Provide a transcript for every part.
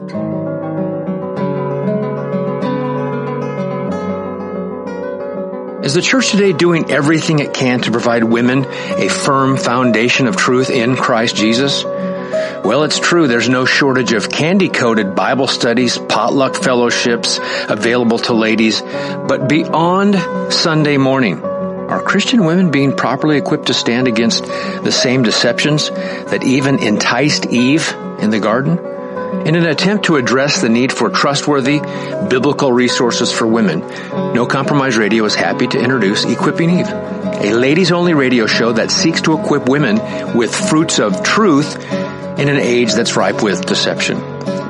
Is the church today doing everything it can to provide women a firm foundation of truth in Christ Jesus? Well, it's true. There's no shortage of candy coated Bible studies, potluck fellowships available to ladies. But beyond Sunday morning, are Christian women being properly equipped to stand against the same deceptions that even enticed Eve in the garden? In an attempt to address the need for trustworthy biblical resources for women, No Compromise Radio is happy to introduce Equipping Eve, a ladies only radio show that seeks to equip women with fruits of truth in an age that's ripe with deception.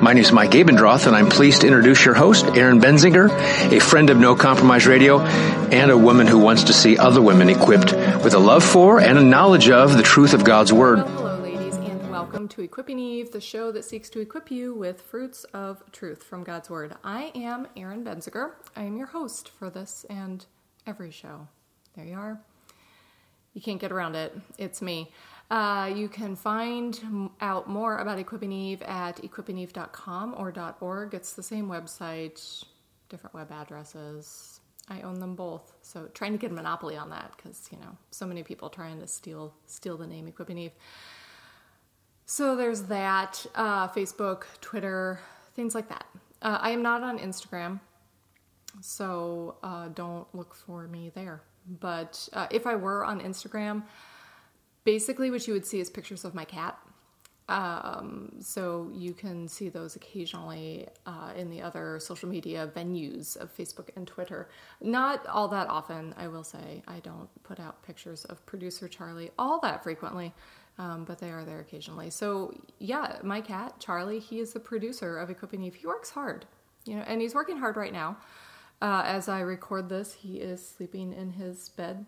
My name is Mike Abendroth, and I'm pleased to introduce your host, Erin Benziger, a friend of No Compromise Radio, and a woman who wants to see other women equipped with a love for and a knowledge of the truth of God's Word to Equipping Eve, the show that seeks to equip you with fruits of truth from God's Word. I am Erin Benziger. I am your host for this and every show. There you are. You can't get around it. It's me. Uh, you can find out more about Equipping Eve at equippingeve.com or .org. It's the same website, different web addresses. I own them both, so trying to get a monopoly on that because you know so many people trying to steal steal the name Equipping Eve. So there's that uh, Facebook, Twitter, things like that. Uh, I am not on Instagram, so uh, don't look for me there. But uh, if I were on Instagram, basically what you would see is pictures of my cat. Um, so you can see those occasionally uh, in the other social media venues of Facebook and Twitter. Not all that often, I will say. I don't put out pictures of producer Charlie all that frequently um, but they are there occasionally. So yeah, my cat Charlie, he is the producer of Equipping Eve. He works hard, you know, and he's working hard right now. Uh, as I record this, he is sleeping in his bed,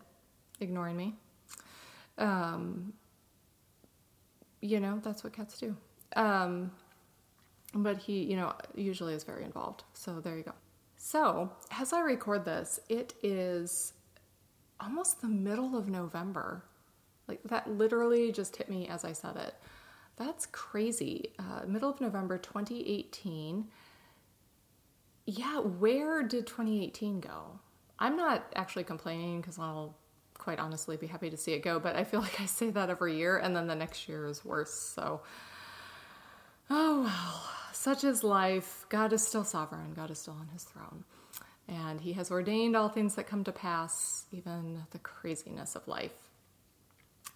ignoring me. Um, you know, that's what cats do. Um, but he, you know, usually is very involved. So there you go. So as I record this, it is almost the middle of November. Like that literally just hit me as I said it. That's crazy. Uh, middle of November 2018. Yeah, where did 2018 go? I'm not actually complaining because I'll quite honestly be happy to see it go, but I feel like I say that every year and then the next year is worse. So, oh well, such is life. God is still sovereign, God is still on his throne. And he has ordained all things that come to pass, even the craziness of life.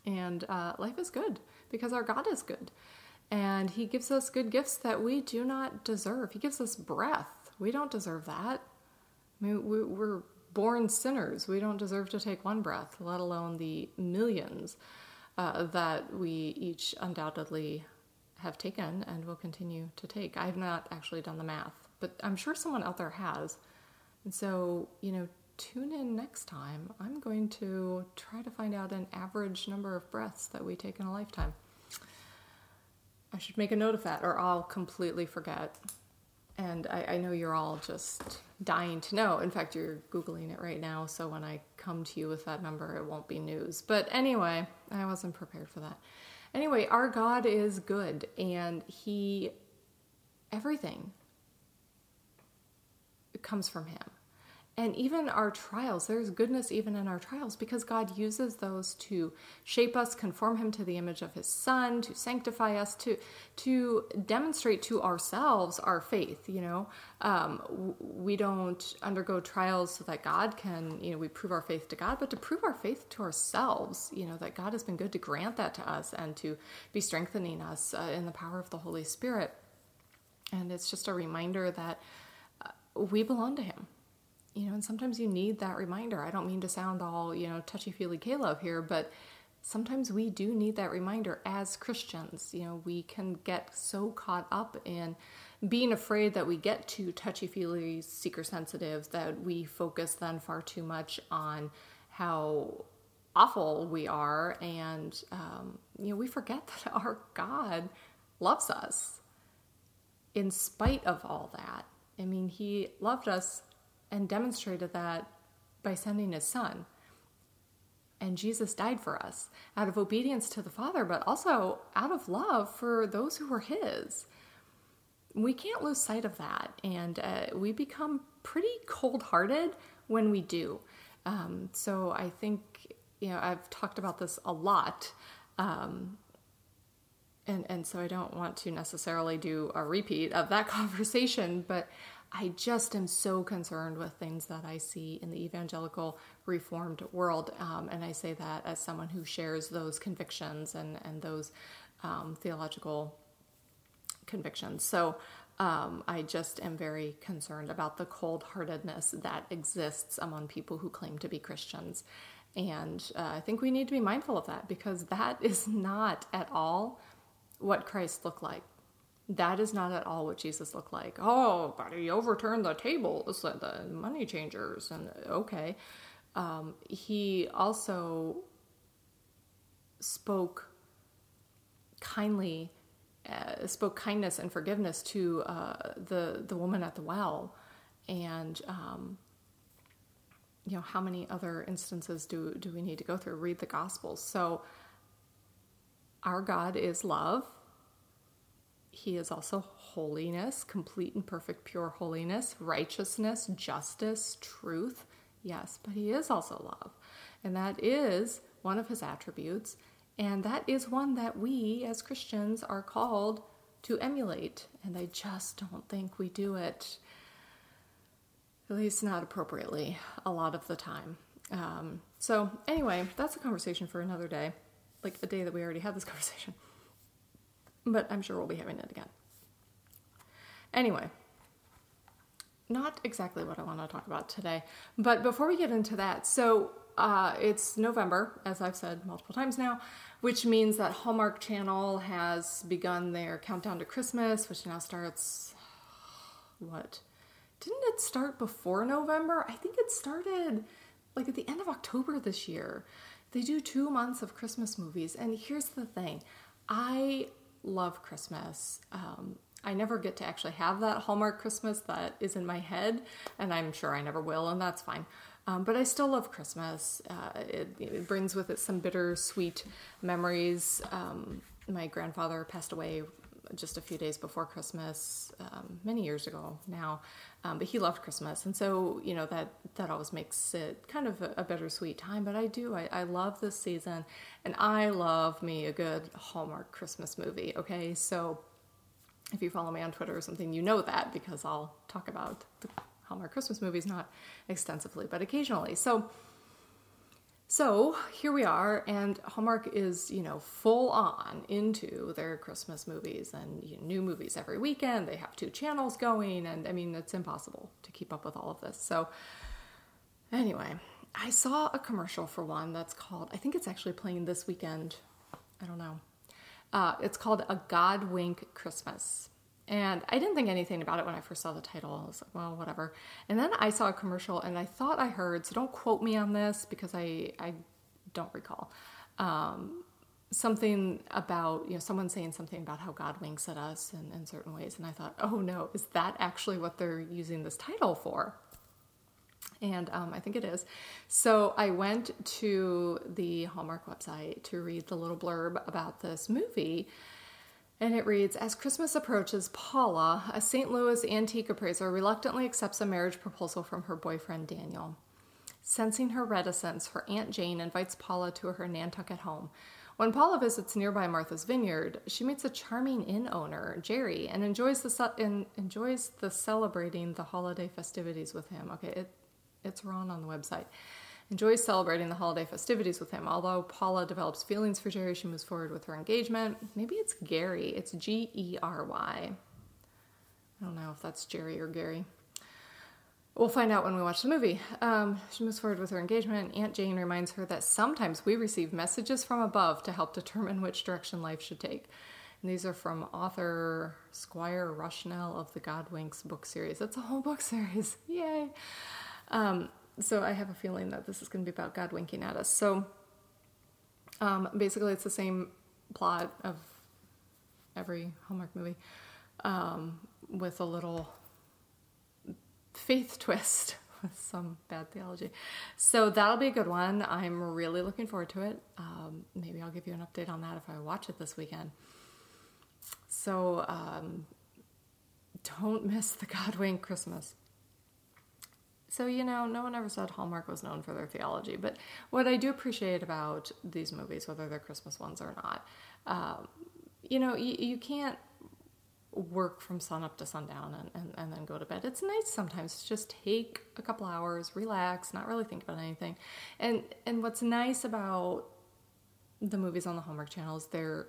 And uh, life is good because our God is good. And He gives us good gifts that we do not deserve. He gives us breath. We don't deserve that. I mean, we're born sinners. We don't deserve to take one breath, let alone the millions uh, that we each undoubtedly have taken and will continue to take. I've not actually done the math, but I'm sure someone out there has. And so, you know, tune in next time. I'm going to try to find out an average number of breaths that we take in a lifetime. I should make a note of that, or I'll completely forget. And I, I, know you're all just dying to know. In fact, you're Googling it right now, so when I come to you with that number, it won't be news. But anyway, I wasn't prepared for that. Anyway, our God is good, and He, everything comes from Him. And even our trials, there's goodness even in our trials because God uses those to shape us, conform Him to the image of His Son, to sanctify us, to to demonstrate to ourselves our faith. You know, um, we don't undergo trials so that God can, you know, we prove our faith to God, but to prove our faith to ourselves. You know, that God has been good to grant that to us and to be strengthening us uh, in the power of the Holy Spirit. And it's just a reminder that uh, we belong to Him you know, and sometimes you need that reminder. I don't mean to sound all, you know, touchy feely love here, but sometimes we do need that reminder as Christians. You know, we can get so caught up in being afraid that we get too touchy feely, seeker sensitive, that we focus then far too much on how awful we are. And, um, you know, we forget that our God loves us in spite of all that. I mean, He loved us and demonstrated that by sending his son. And Jesus died for us out of obedience to the Father, but also out of love for those who were his. we can't lose sight of that. And uh, we become pretty cold hearted when we do. Um, so I think, you know, I've talked about this a lot. Um, and, and so I don't want to necessarily do a repeat of that conversation, but I just am so concerned with things that I see in the evangelical reformed world. Um, and I say that as someone who shares those convictions and, and those um, theological convictions. So um, I just am very concerned about the cold heartedness that exists among people who claim to be Christians. And uh, I think we need to be mindful of that because that is not at all what Christ looked like. That is not at all what Jesus looked like. Oh, but he overturned the tables, the money changers, and okay. Um, he also spoke kindly uh, spoke kindness and forgiveness to uh, the the woman at the well, and um, you know how many other instances do do we need to go through? Read the Gospels. So our God is love. He is also holiness, complete and perfect, pure holiness, righteousness, justice, truth. Yes, but He is also love, and that is one of His attributes. And that is one that we as Christians are called to emulate. And I just don't think we do it, at least not appropriately, a lot of the time. Um, so, anyway, that's a conversation for another day, like a day that we already had this conversation. But I'm sure we'll be having it again. Anyway, not exactly what I want to talk about today. But before we get into that, so uh, it's November, as I've said multiple times now, which means that Hallmark Channel has begun their countdown to Christmas, which now starts. What? Didn't it start before November? I think it started like at the end of October this year. They do two months of Christmas movies. And here's the thing I love Christmas. Um, I never get to actually have that Hallmark Christmas that is in my head, and I'm sure I never will, and that's fine. Um, but I still love Christmas. Uh, it, it, brings with it some bittersweet memories. Um, my grandfather passed away just a few days before Christmas, um, many years ago now, um, but he loved Christmas, and so you know that that always makes it kind of a, a bittersweet time. But I do, I, I love this season, and I love me a good Hallmark Christmas movie. Okay, so if you follow me on Twitter or something, you know that because I'll talk about the Hallmark Christmas movies, not extensively, but occasionally. So, so here we are, and Hallmark is, you know, full on into their Christmas movies and you know, new movies every weekend. They have two channels going, and I mean, it's impossible to keep up with all of this. So, anyway, I saw a commercial for one that's called, I think it's actually playing this weekend. I don't know. Uh, it's called A Godwink Christmas. And I didn't think anything about it when I first saw the title. I was like, well, whatever. And then I saw a commercial and I thought I heard, so don't quote me on this because I, I don't recall, um, something about, you know, someone saying something about how God winks at us in, in certain ways. And I thought, oh no, is that actually what they're using this title for? And um, I think it is. So I went to the Hallmark website to read the little blurb about this movie and it reads As Christmas approaches, Paula, a St. Louis antique appraiser, reluctantly accepts a marriage proposal from her boyfriend Daniel. Sensing her reticence, her Aunt Jane invites Paula to her Nantucket home. When Paula visits nearby Martha's Vineyard, she meets a charming inn owner, Jerry, and enjoys the enjoys the celebrating the holiday festivities with him. Okay, it, it's wrong on the website enjoys celebrating the holiday festivities with him. Although Paula develops feelings for Jerry, she moves forward with her engagement. Maybe it's Gary. It's G E R Y. I don't know if that's Jerry or Gary. We'll find out when we watch the movie. Um, she moves forward with her engagement. Aunt Jane reminds her that sometimes we receive messages from above to help determine which direction life should take. And these are from author Squire Rushnell of the Godwinks book series. It's a whole book series. Yay! Um, so I have a feeling that this is going to be about God winking at us. So um, basically, it's the same plot of every Hallmark movie um, with a little faith twist with some bad theology. So that'll be a good one. I'm really looking forward to it. Um, maybe I'll give you an update on that if I watch it this weekend. So, um, don't miss the God Godwink Christmas. So, you know, no one ever said Hallmark was known for their theology. But what I do appreciate about these movies, whether they're Christmas ones or not, um, you know, you, you can't work from sun up to sundown and, and, and then go to bed. It's nice sometimes to just take a couple hours, relax, not really think about anything. And and what's nice about the movies on the Hallmark channel is they're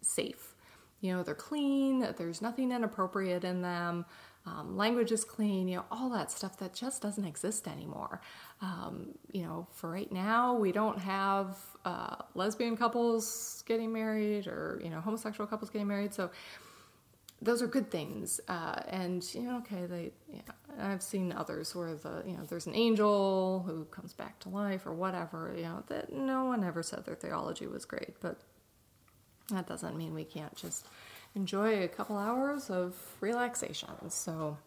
safe. You know, they're clean, there's nothing inappropriate in them um, language is clean, you know, all that stuff that just doesn't exist anymore. Um, you know, for right now, we don't have uh, lesbian couples getting married or, you know, homosexual couples getting married. So those are good things. Uh, and, you know, okay, they, yeah, I've seen others where the, you know, there's an angel who comes back to life or whatever, you know, that no one ever said their theology was great, but that doesn't mean we can't just enjoy a couple hours of relaxation. So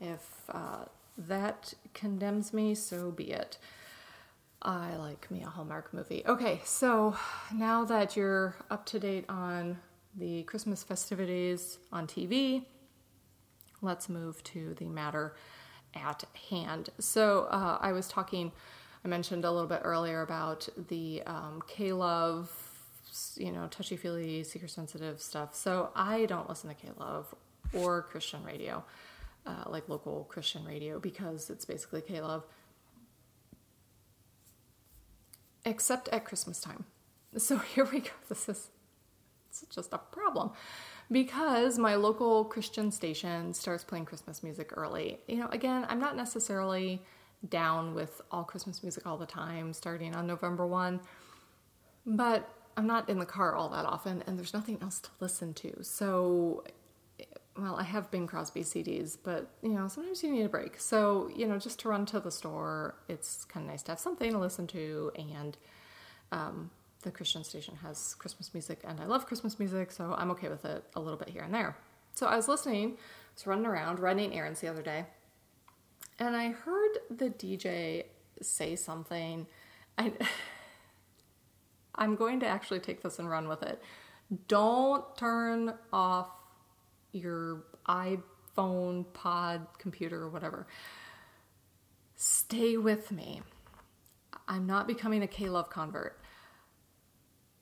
if uh, that condemns me, so be it. I like me a Hallmark movie. Okay, so now that you're up to date on the Christmas festivities on TV, let's move to the matter at hand. So uh, I was talking, I mentioned a little bit earlier about the um, K Love you know, touchy feely, seeker sensitive stuff. So I don't listen to K Love or Christian radio, uh, like local Christian radio, because it's basically K Love, except at Christmas time. So here we go. This is it's just a problem because my local Christian station starts playing Christmas music early. You know, again, I'm not necessarily down with all Christmas music all the time starting on November 1, but I'm not in the car all that often, and there's nothing else to listen to. So, well, I have Bing Crosby CDs, but you know, sometimes you need a break. So, you know, just to run to the store, it's kind of nice to have something to listen to. And um, the Christian station has Christmas music, and I love Christmas music, so I'm okay with it a little bit here and there. So, I was listening, I was running around, running errands the other day, and I heard the DJ say something. I. I'm going to actually take this and run with it. Don't turn off your iPhone, pod, computer, or whatever. Stay with me. I'm not becoming a K Love convert.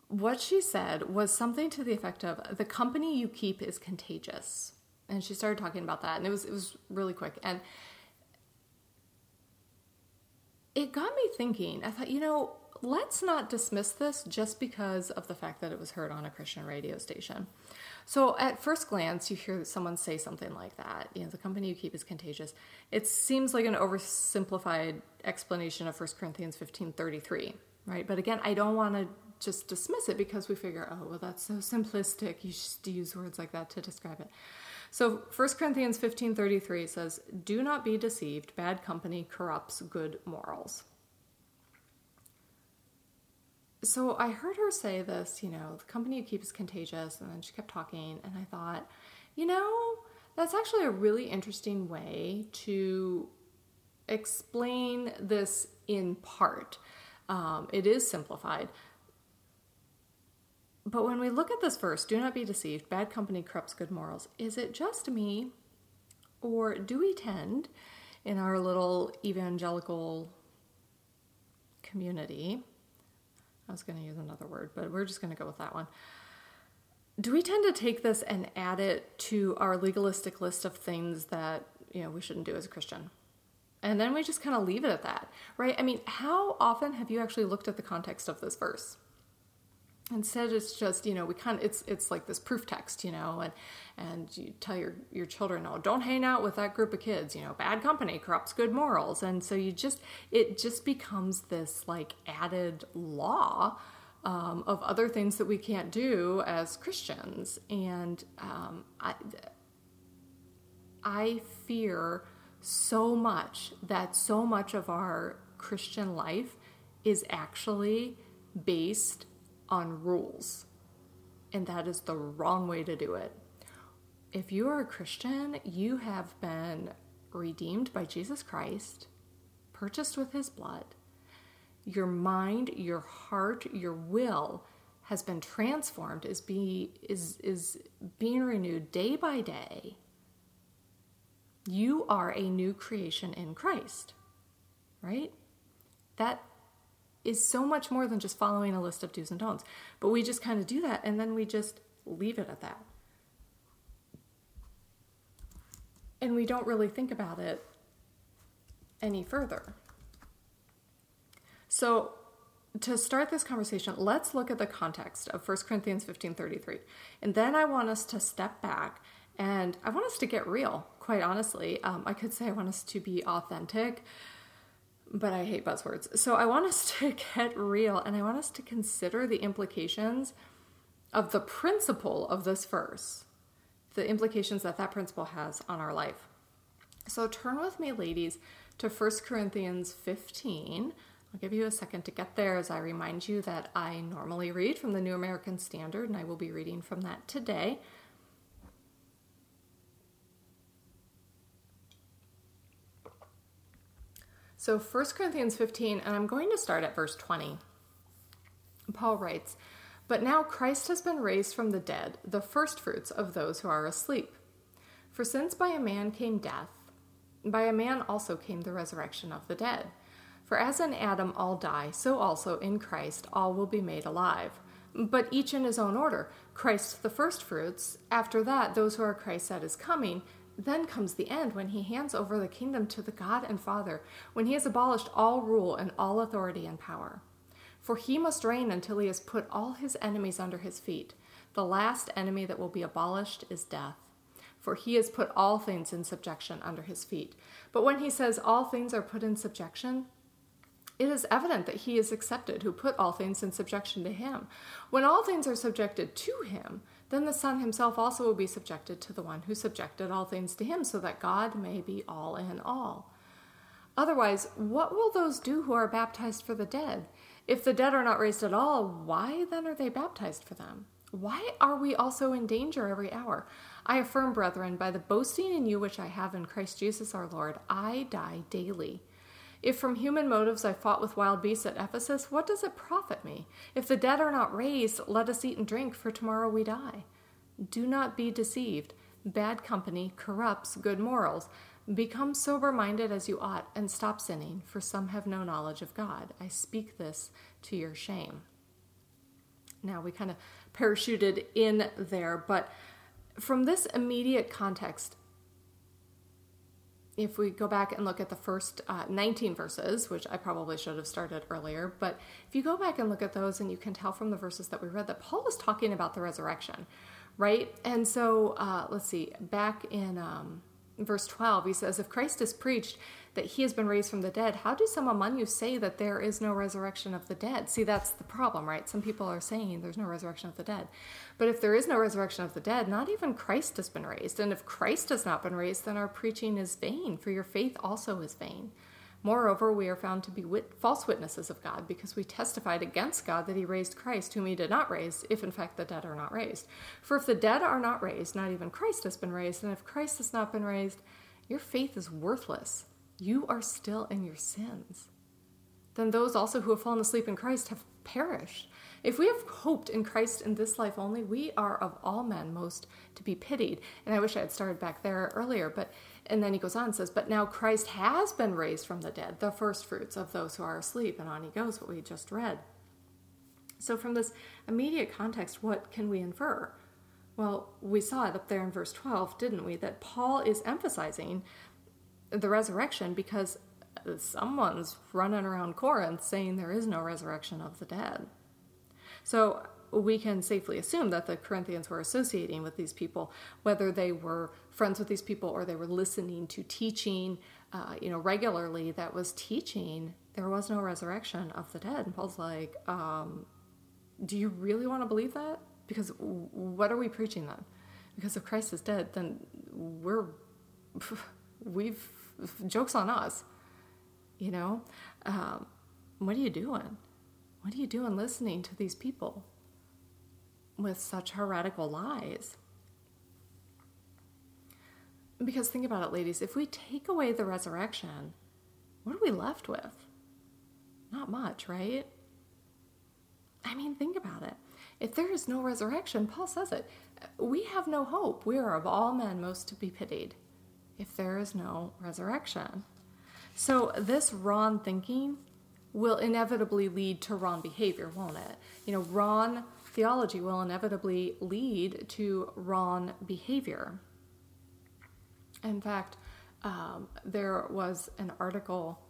What she said was something to the effect of the company you keep is contagious. And she started talking about that, and it was it was really quick. And it got me thinking. I thought, you know, let's not dismiss this just because of the fact that it was heard on a Christian radio station. So, at first glance, you hear someone say something like that. You know, the company you keep is contagious. It seems like an oversimplified explanation of 1 Corinthians 15 33, right? But again, I don't want to just dismiss it because we figure, oh, well, that's so simplistic. You should use words like that to describe it. So 1 Corinthians 15 33 says, Do not be deceived. Bad company corrupts good morals so I heard her say this, you know, the company you keep is contagious, and then she kept talking, and I thought, you know, that's actually a really interesting way to explain this in part. Um, it is simplified. But when we look at this verse, do not be deceived, bad company corrupts good morals, is it just me, or do we tend in our little evangelical community? I was going to use another word, but we're just going to go with that one. Do we tend to take this and add it to our legalistic list of things that, you know, we shouldn't do as a Christian? And then we just kind of leave it at that, right? I mean, how often have you actually looked at the context of this verse? Instead it's just you know we kind of it's it's like this proof text you know and and you tell your your children oh don't hang out with that group of kids you know bad company corrupts good morals. And so you just it just becomes this like added law um, of other things that we can't do as christians. And um, i i fear so much that so much of our christian life is actually based on rules. And that is the wrong way to do it. If you are a Christian, you have been redeemed by Jesus Christ, purchased with his blood. Your mind, your heart, your will has been transformed, is, be, is, is being renewed day by day You are a new creation in Christ, right? That is so much more than just following a list of do's and don'ts. But we just kind of do that and then we just leave it at that. And we don't really think about it any further. So, to start this conversation, let's look at the context of 1 Corinthians 15:33. And then I want us to step back and I want us to get real, quite honestly. Um, I could say I want us to be authentic, but I hate buzzwords. So I want us to get real and I want us to consider the implications of the principle of this verse, the implications that that principle has on our life. So turn with me, ladies, to 1 Corinthians 15. I'll give you a second to get there as I remind you that I normally read from the New American Standard and I will be reading from that today. So 1 Corinthians 15, and I'm going to start at verse 20. Paul writes, But now Christ has been raised from the dead, the firstfruits of those who are asleep. For since by a man came death, by a man also came the resurrection of the dead. For as in Adam all die, so also in Christ all will be made alive. But each in his own order Christ the firstfruits, after that, those who are Christ at his coming, then comes the end when he hands over the kingdom to the God and Father, when he has abolished all rule and all authority and power. For he must reign until he has put all his enemies under his feet. The last enemy that will be abolished is death. For he has put all things in subjection under his feet. But when he says all things are put in subjection, it is evident that he is accepted who put all things in subjection to him. When all things are subjected to him, then the Son himself also will be subjected to the one who subjected all things to him, so that God may be all in all. Otherwise, what will those do who are baptized for the dead? If the dead are not raised at all, why then are they baptized for them? Why are we also in danger every hour? I affirm, brethren, by the boasting in you which I have in Christ Jesus our Lord, I die daily. If from human motives I fought with wild beasts at Ephesus, what does it profit me? If the dead are not raised, let us eat and drink, for tomorrow we die. Do not be deceived. Bad company corrupts good morals. Become sober minded as you ought, and stop sinning, for some have no knowledge of God. I speak this to your shame. Now, we kind of parachuted in there, but from this immediate context, if we go back and look at the first uh, 19 verses, which I probably should have started earlier, but if you go back and look at those, and you can tell from the verses that we read that Paul was talking about the resurrection, right? And so uh, let's see, back in um, verse 12, he says, If Christ is preached that he has been raised from the dead, how do some among you say that there is no resurrection of the dead? See, that's the problem, right? Some people are saying there's no resurrection of the dead. But if there is no resurrection of the dead, not even Christ has been raised. And if Christ has not been raised, then our preaching is vain, for your faith also is vain. Moreover, we are found to be wit- false witnesses of God because we testified against God that he raised Christ, whom he did not raise, if in fact the dead are not raised. For if the dead are not raised, not even Christ has been raised. And if Christ has not been raised, your faith is worthless you are still in your sins. Then those also who have fallen asleep in Christ have perished. If we have hoped in Christ in this life only, we are of all men most to be pitied. And I wish I had started back there earlier, but and then he goes on and says, But now Christ has been raised from the dead, the first fruits of those who are asleep. And on he goes, what we just read. So, from this immediate context, what can we infer? Well, we saw it up there in verse 12, didn't we? That Paul is emphasizing the resurrection because someone's running around Corinth saying there is no resurrection of the dead. So we can safely assume that the Corinthians were associating with these people, whether they were friends with these people or they were listening to teaching, uh, you know, regularly that was teaching there was no resurrection of the dead. And Paul's like, um, do you really want to believe that? Because what are we preaching then? Because if Christ is dead, then we're we've joke's on us. You know, um, what are you doing? What are you doing listening to these people with such heretical lies? Because think about it, ladies, if we take away the resurrection, what are we left with? Not much, right? I mean, think about it. If there is no resurrection, Paul says it, we have no hope. We are of all men most to be pitied. If there is no resurrection. So, this wrong thinking will inevitably lead to wrong behavior, won't it? You know, wrong theology will inevitably lead to wrong behavior. In fact, um, there was an article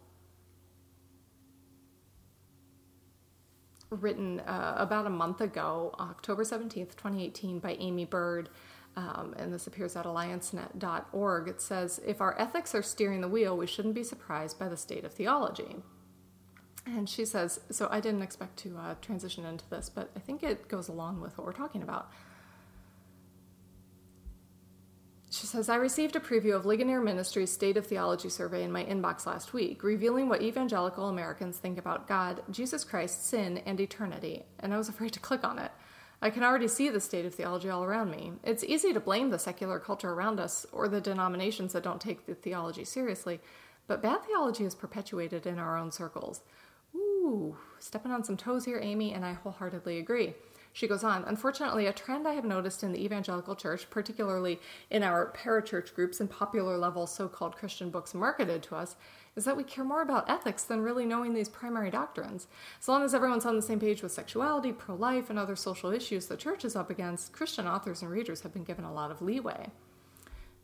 written uh, about a month ago, October 17th, 2018, by Amy Byrd. Um, and this appears at alliancenet.org. It says, If our ethics are steering the wheel, we shouldn't be surprised by the state of theology. And she says, so I didn't expect to uh, transition into this, but I think it goes along with what we're talking about. She says, I received a preview of Ligonier Ministries' State of Theology survey in my inbox last week, revealing what evangelical Americans think about God, Jesus Christ, sin, and eternity, and I was afraid to click on it. I can already see the state of theology all around me. It's easy to blame the secular culture around us or the denominations that don't take the theology seriously, but bad theology is perpetuated in our own circles. Ooh, stepping on some toes here, Aimee, and I wholeheartedly agree. She goes on, unfortunately, a trend I have noticed in the evangelical church, particularly in our parachurch groups and popular level so called Christian books marketed to us, is that we care more about ethics than really knowing these primary doctrines. As long as everyone's on the same page with sexuality, pro life, and other social issues the church is up against, Christian authors and readers have been given a lot of leeway.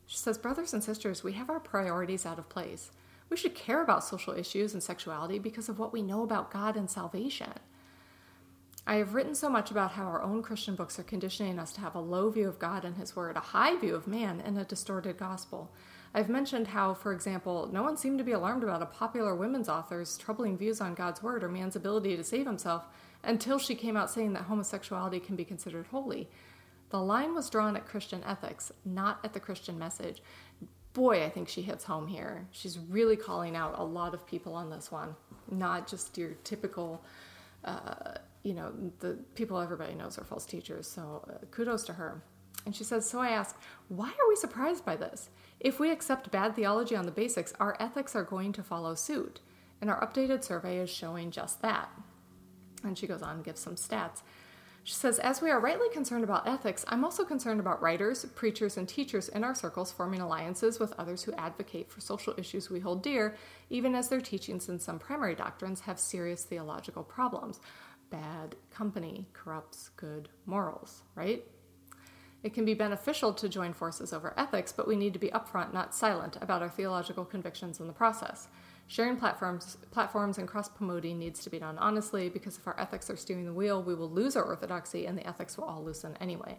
She says, Brothers and sisters, we have our priorities out of place. We should care about social issues and sexuality because of what we know about God and salvation. I have written so much about how our own Christian books are conditioning us to have a low view of God and His Word, a high view of man, and a distorted gospel. I've mentioned how, for example, no one seemed to be alarmed about a popular women's author's troubling views on God's Word or man's ability to save himself until she came out saying that homosexuality can be considered holy. The line was drawn at Christian ethics, not at the Christian message boy, I think she hits home here. She's really calling out a lot of people on this one, not just your typical, uh, you know, the people everybody knows are false teachers. So uh, kudos to her. And she says, So I ask, why are we surprised by this? If we accept bad theology on the basics, our ethics are going to follow suit. And our updated survey is showing just that. And she goes on and gives some stats. She says, As we are rightly concerned about ethics, I'm also concerned about writers, preachers, and teachers in our circles forming alliances with others who advocate for social issues we hold dear, even as their teachings in some primary doctrines have serious theological problems. Bad company corrupts good morals, right? It can be beneficial to join forces over ethics, but we need to be upfront, not silent, about our theological convictions in the process. Sharing platforms, platforms and cross promoting needs to be done honestly because if our ethics are steering the wheel, we will lose our orthodoxy and the ethics will all loosen anyway.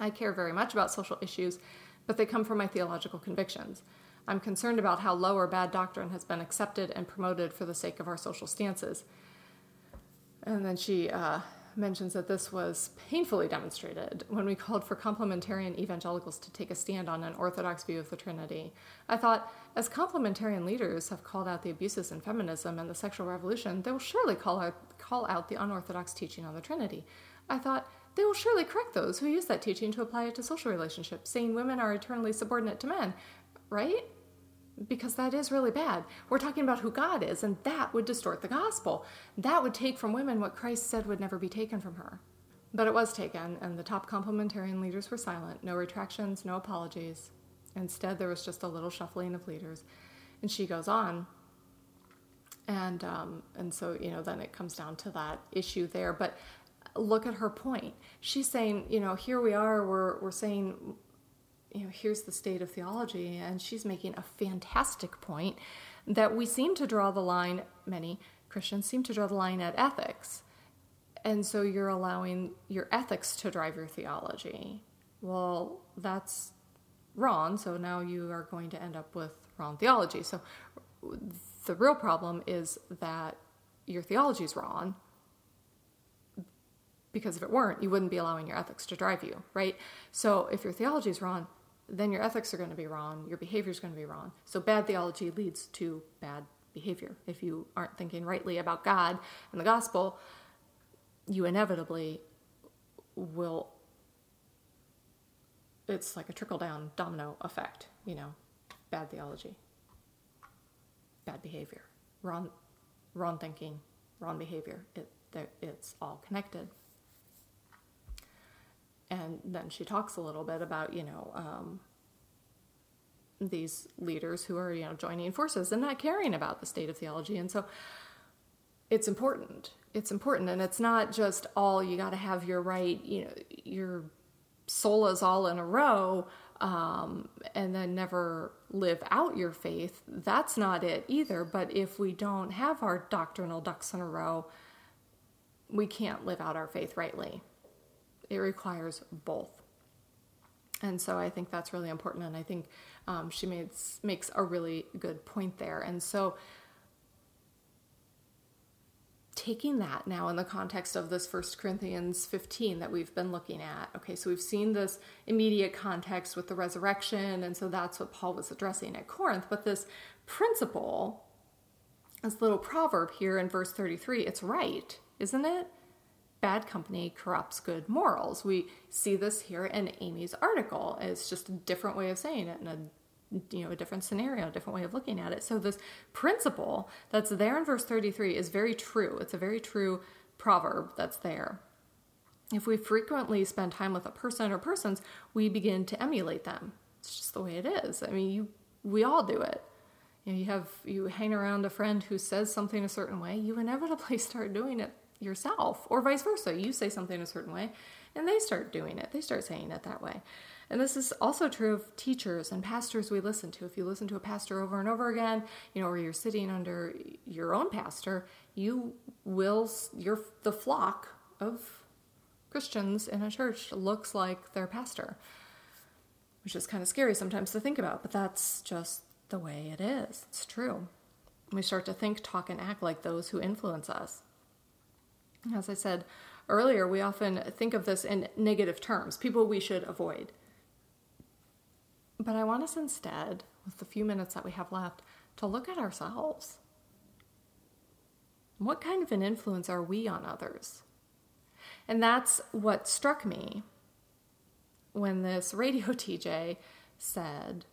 I care very much about social issues, but they come from my theological convictions. I'm concerned about how low or bad doctrine has been accepted and promoted for the sake of our social stances. And then she uh, mentions that this was painfully demonstrated when we called for complementarian evangelicals to take a stand on an orthodox view of the Trinity. I thought, as complementarian leaders have called out the abuses in feminism and the sexual revolution, they will surely call out, call out the unorthodox teaching on the Trinity. I thought, they will surely correct those who use that teaching to apply it to social relationships, saying women are eternally subordinate to men, right? Because that is really bad. We're talking about who God is, and that would distort the gospel. That would take from women what Christ said would never be taken from her. But it was taken, and the top complementarian leaders were silent. No retractions, no apologies. Instead, there was just a little shuffling of leaders. And she goes on. And, um, and so, you know, then it comes down to that issue there. But look at her point. She's saying, you know, here we are, we're, we're saying you know, here's the state of theology, and she's making a fantastic point that we seem to draw the line, many Christians seem to draw the line at ethics. And so you're allowing your ethics to drive your theology. Well, that's wrong, so now you are going to end up with wrong theology. So the real problem is that your theology is wrong because if it weren't, you wouldn't be allowing your ethics to drive you, right? So if your theology is wrong, then your ethics are going to be wrong, your behavior is going to be wrong. So bad theology leads to bad behavior. If you aren't thinking rightly about God and the gospel, you inevitably will it's like a trickle down domino effect, you know, bad theology, bad behavior, wrong wrong thinking, wrong behavior. It it's all connected and then she talks a little bit about you know um, these leaders who are you know joining forces and not caring about the state of theology. And so it's important. It's important. And it's not just all you got to have your right you know your solas all in a row um, and then never live out your faith. That's not it either. But if we don't have our doctrinal ducks in a row we can't live out our faith rightly it requires both and so I think that's really important. And I think um, she makes, makes a really good point there. And so taking that now in the context of this First Corinthians 15 that we've been looking at. Okay, so we've seen this immediate context with the resurrection, and so that's what Paul was addressing at Corinth. But this principle, this little proverb here in verse 33, it's right, isn't it? Bad company corrupts good morals. We see this here in Aimee's article. It's just a different way of saying it and a you know a different scenario, a different way of looking at it. So this principle that's there in verse 33 is very true. It's a very true proverb that's there. If we frequently spend time with a person or persons, we begin to emulate them. It's just the way it is. I mean, you we all do it. You know, you have you hang around a friend who says something a certain way, you inevitably start doing it yourself, or vice versa. You say something a certain way, and they start doing it. They start saying it that way. And this is also true of teachers and pastors we listen to. If you listen to a pastor over and over again, you know, or you're sitting under your own pastor, you will, your the flock of Christians in a church looks like their pastor, which is kind of scary sometimes to think about, but that's just the way it is. It's true. We start to think, talk, and act like those who influence us. As I said earlier, we often think of this in negative terms, people we should avoid. But I want us instead, with the few minutes that we have left, to look at ourselves. What kind of an influence are we on others? And that's what struck me when this radio TJ said,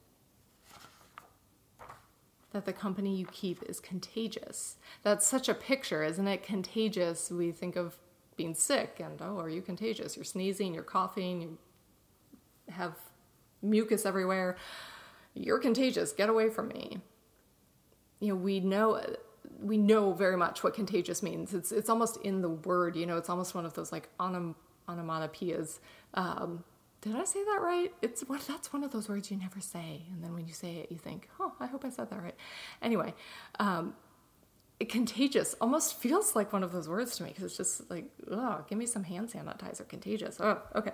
that the company you keep is contagious. That's such a picture, isn't it? Contagious. We think of being sick and, oh, are you contagious? You're sneezing, you're coughing, you have mucus everywhere. You're contagious. Get away from me. You know, we know we know very much what contagious means. It's it's almost in the word. You know, it's almost one of those like onom- onomatopoeias. Um, did I say that right? It's what that's one of those words you never say, and then when you say it, you think, "Oh, I hope I said that right." Anyway, um, contagious almost feels like one of those words to me because it's just like, "Oh, give me some hand sanitizer." Contagious. Oh, okay.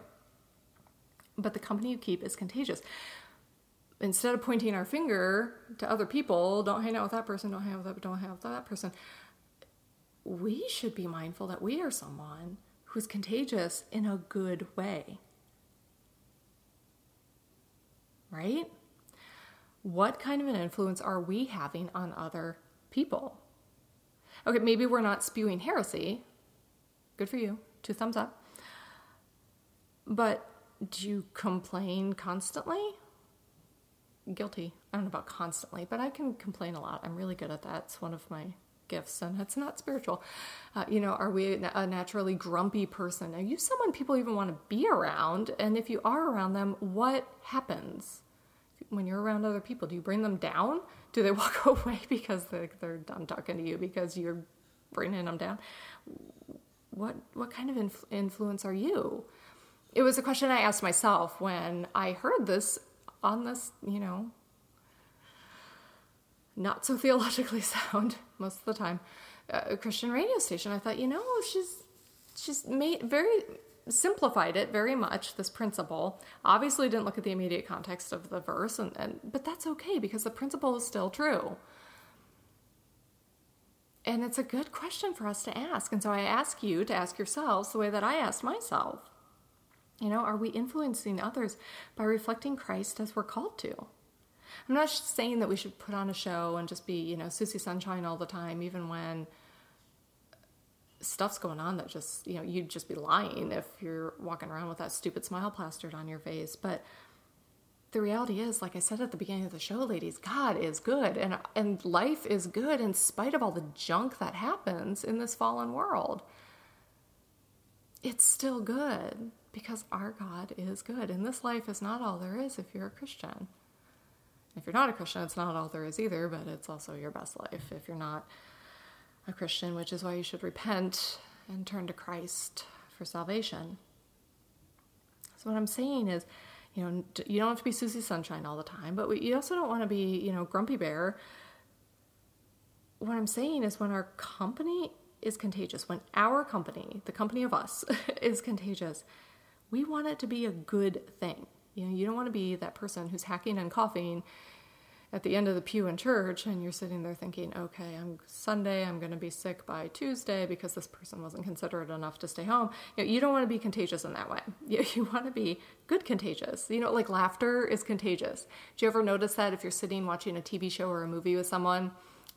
But the company you keep is contagious. Instead of pointing our finger to other people, don't hang out with that person, don't hang out with that, don't hang out with that person. We should be mindful that we are someone who's contagious in a good way right? What kind of an influence are we having on other people? Okay, maybe we're not spewing heresy. Good for you. Two thumbs up. But do you complain constantly? Guilty. I don't know about constantly, but I can complain a lot. I'm really good at that. It's one of my gifts, and it's not spiritual. Uh, you know, are we a naturally grumpy person? Are you someone people even want to be around? And if you are around them, what happens? When you're around other people? Do you bring them down? Do they walk away because they're, they're done talking to you because you're bringing them down? What what kind of inf- influence are you? It was a question I asked myself when I heard this on this, you know, not so theologically sound most of the time, uh, Christian radio station. I thought, you know, she's she's made very simplified it very much this principle. Obviously didn't look at the immediate context of the verse and, and but that's okay because the principle is still true. And it's a good question for us to ask and so i ask you to ask yourselves the way that i asked myself. You know are we influencing others by reflecting christ as we're called to? I'm not saying that we should put on a show and just be you know Susie Sunshine all the time even when stuff's going on that just you know you'd just be lying if you're walking around with that stupid smile plastered on your face. But the reality is like i said at the beginning of the show ladies god is good and and life is good in spite of all the junk that happens in this fallen world. It's still good because our god is good and this life is not all there is if you're a christian. If you're not a Christian, it's not all there is either, but it's also your best life. If you're not a Christian, which is why you should repent and turn to Christ for salvation. So, what I'm saying is, you know, you don't have to be Susie Sunshine all the time, but you also don't want to be, you know, Grumpy Bear. What I'm saying is, when our company is contagious, when our company, the company of us, is contagious, we want it to be a good thing. You know, you don't want to be that person who's hacking and coughing at the end of the pew in church and you're sitting there thinking, okay, I'm Sunday, I'm going to be sick by Tuesday because this person wasn't considerate enough to stay home. You, know, you don't want to be contagious in that way. You, you want to be good contagious. You know, like laughter is contagious. Do you ever notice that if you're sitting watching a TV show or a movie with someone?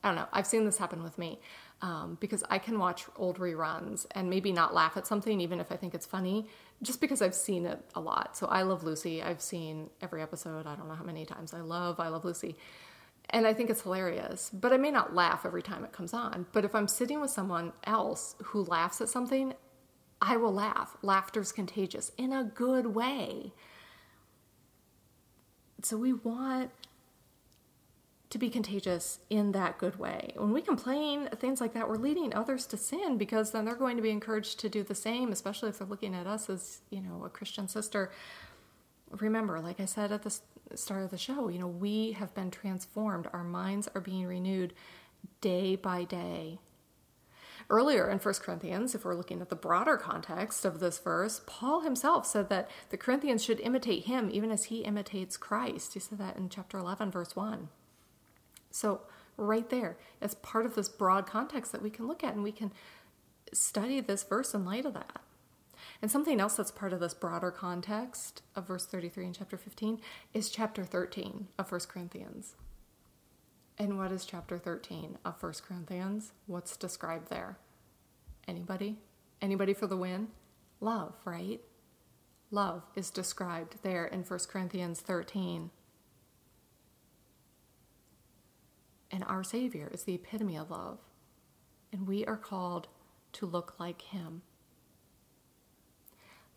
I don't know. I've seen this happen with me um, because I can watch old reruns and maybe not laugh at something even if I think it's funny, just because I've seen it a lot. So I love Lucy. I've seen every episode. I don't know how many times. I love I love Lucy. And I think it's hilarious, but I may not laugh every time it comes on. But if I'm sitting with someone else who laughs at something, I will laugh. Laughter's contagious in a good way. So we want to be contagious in that good way. When we complain, things like that, we're leading others to sin because then they're going to be encouraged to do the same, especially if they're looking at us as, you know, a Christian sister. Remember, like I said at the start of the show, you know, we have been transformed. Our minds are being renewed day by day. Earlier in 1 Corinthians, if we're looking at the broader context of this verse, Paul himself said that the Corinthians should imitate him even as he imitates Christ. He said that in chapter 11, verse 1. So, right there, as part of this broad context that we can look at and we can study this verse in light of that. And something else that's part of this broader context of verse 33 and chapter 15 is chapter 13 of 1 Corinthians. And what is chapter 13 of 1 Corinthians? What's described there? Anybody? Anybody for the win? Love, right? Love is described there in 1 Corinthians 13. And our Savior is the epitome of love. And we are called to look like Him.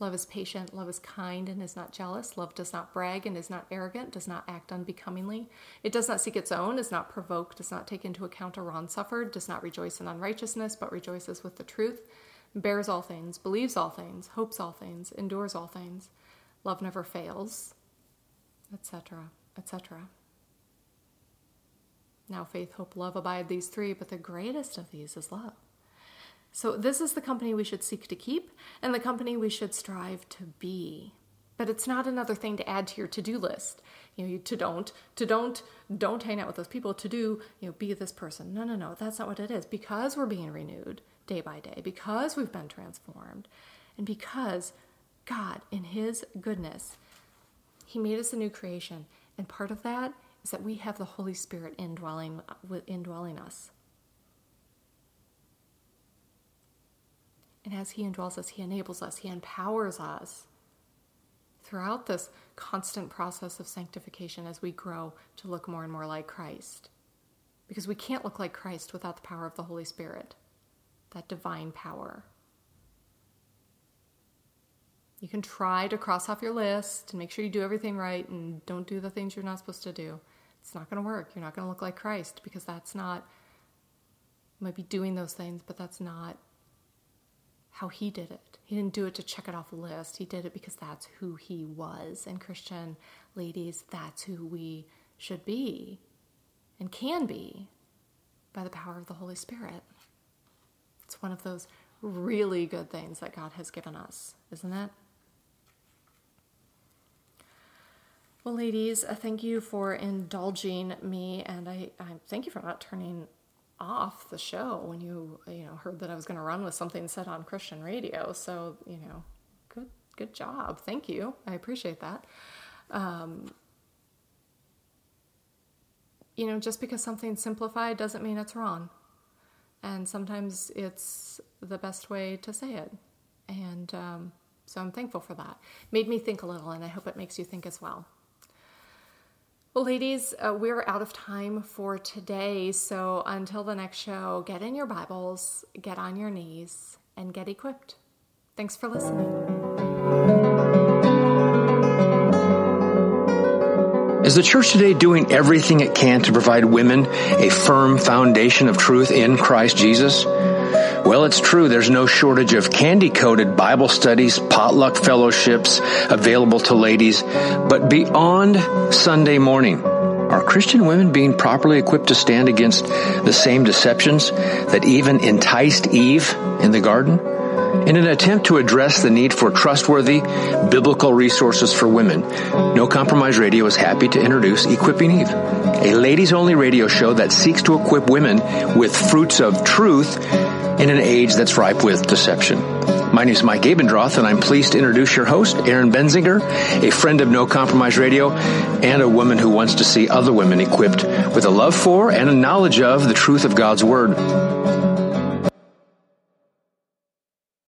Love is patient, love is kind and is not jealous. Love does not brag and is not arrogant, does not act unbecomingly. It does not seek its own, is not provoked, does not take into account a wrong suffered, does not rejoice in unrighteousness, but rejoices with the truth, bears all things, believes all things, hopes all things, endures all things. Love never fails, etc., etc. Now, faith, hope, love abide these three, but the greatest of these is love. So, this is the company we should seek to keep and the company we should strive to be. But it's not another thing to add to your to do list. You know, to don't, to don't, don't hang out with those people, to do, you know, be this person. No, no, no, that's not what it is. Because we're being renewed day by day, because we've been transformed, and because God, in His goodness, He made us a new creation. And part of that is that we have the Holy Spirit indwelling, indwelling us. And as He indwells us, He enables us, He empowers us throughout this constant process of sanctification as we grow to look more and more like Christ. Because we can't look like Christ without the power of the Holy Spirit, that divine power. You can try to cross off your list and make sure you do everything right and don't do the things you're not supposed to do. It's not going to work. You're not going to look like Christ because that's not, you might be doing those things, but that's not how he did it. He didn't do it to check it off a list. He did it because that's who he was. And Christian ladies, that's who we should be and can be by the power of the Holy Spirit. It's one of those really good things that God has given us, isn't it? Well, ladies, uh, thank you for indulging me, and I, I thank you for not turning off the show when you you know heard that I was going to run with something said on Christian radio. So you know, good good job. Thank you. I appreciate that. Um, you know, just because something's simplified doesn't mean it's wrong, and sometimes it's the best way to say it. And um, so I'm thankful for that. Made me think a little, and I hope it makes you think as well. Well, ladies, uh, we're out of time for today. So until the next show, get in your Bibles, get on your knees, and get equipped. Thanks for listening. Is the church today doing everything it can to provide women a firm foundation of truth in Christ Jesus? Well, it's true. There's no shortage of candy coated Bible studies, potluck fellowships available to ladies. But beyond Sunday morning, are Christian women being properly equipped to stand against the same deceptions that even enticed Eve in the garden? In an attempt to address the need for trustworthy biblical resources for women, No Compromise Radio is happy to introduce Equipping Eve, a ladies only radio show that seeks to equip women with fruits of truth in an age that's ripe with deception. My name is Mike Abendroth, and I'm pleased to introduce your host, Erin Benziger, a friend of No Compromise Radio, and a woman who wants to see other women equipped with a love for and a knowledge of the truth of God's Word.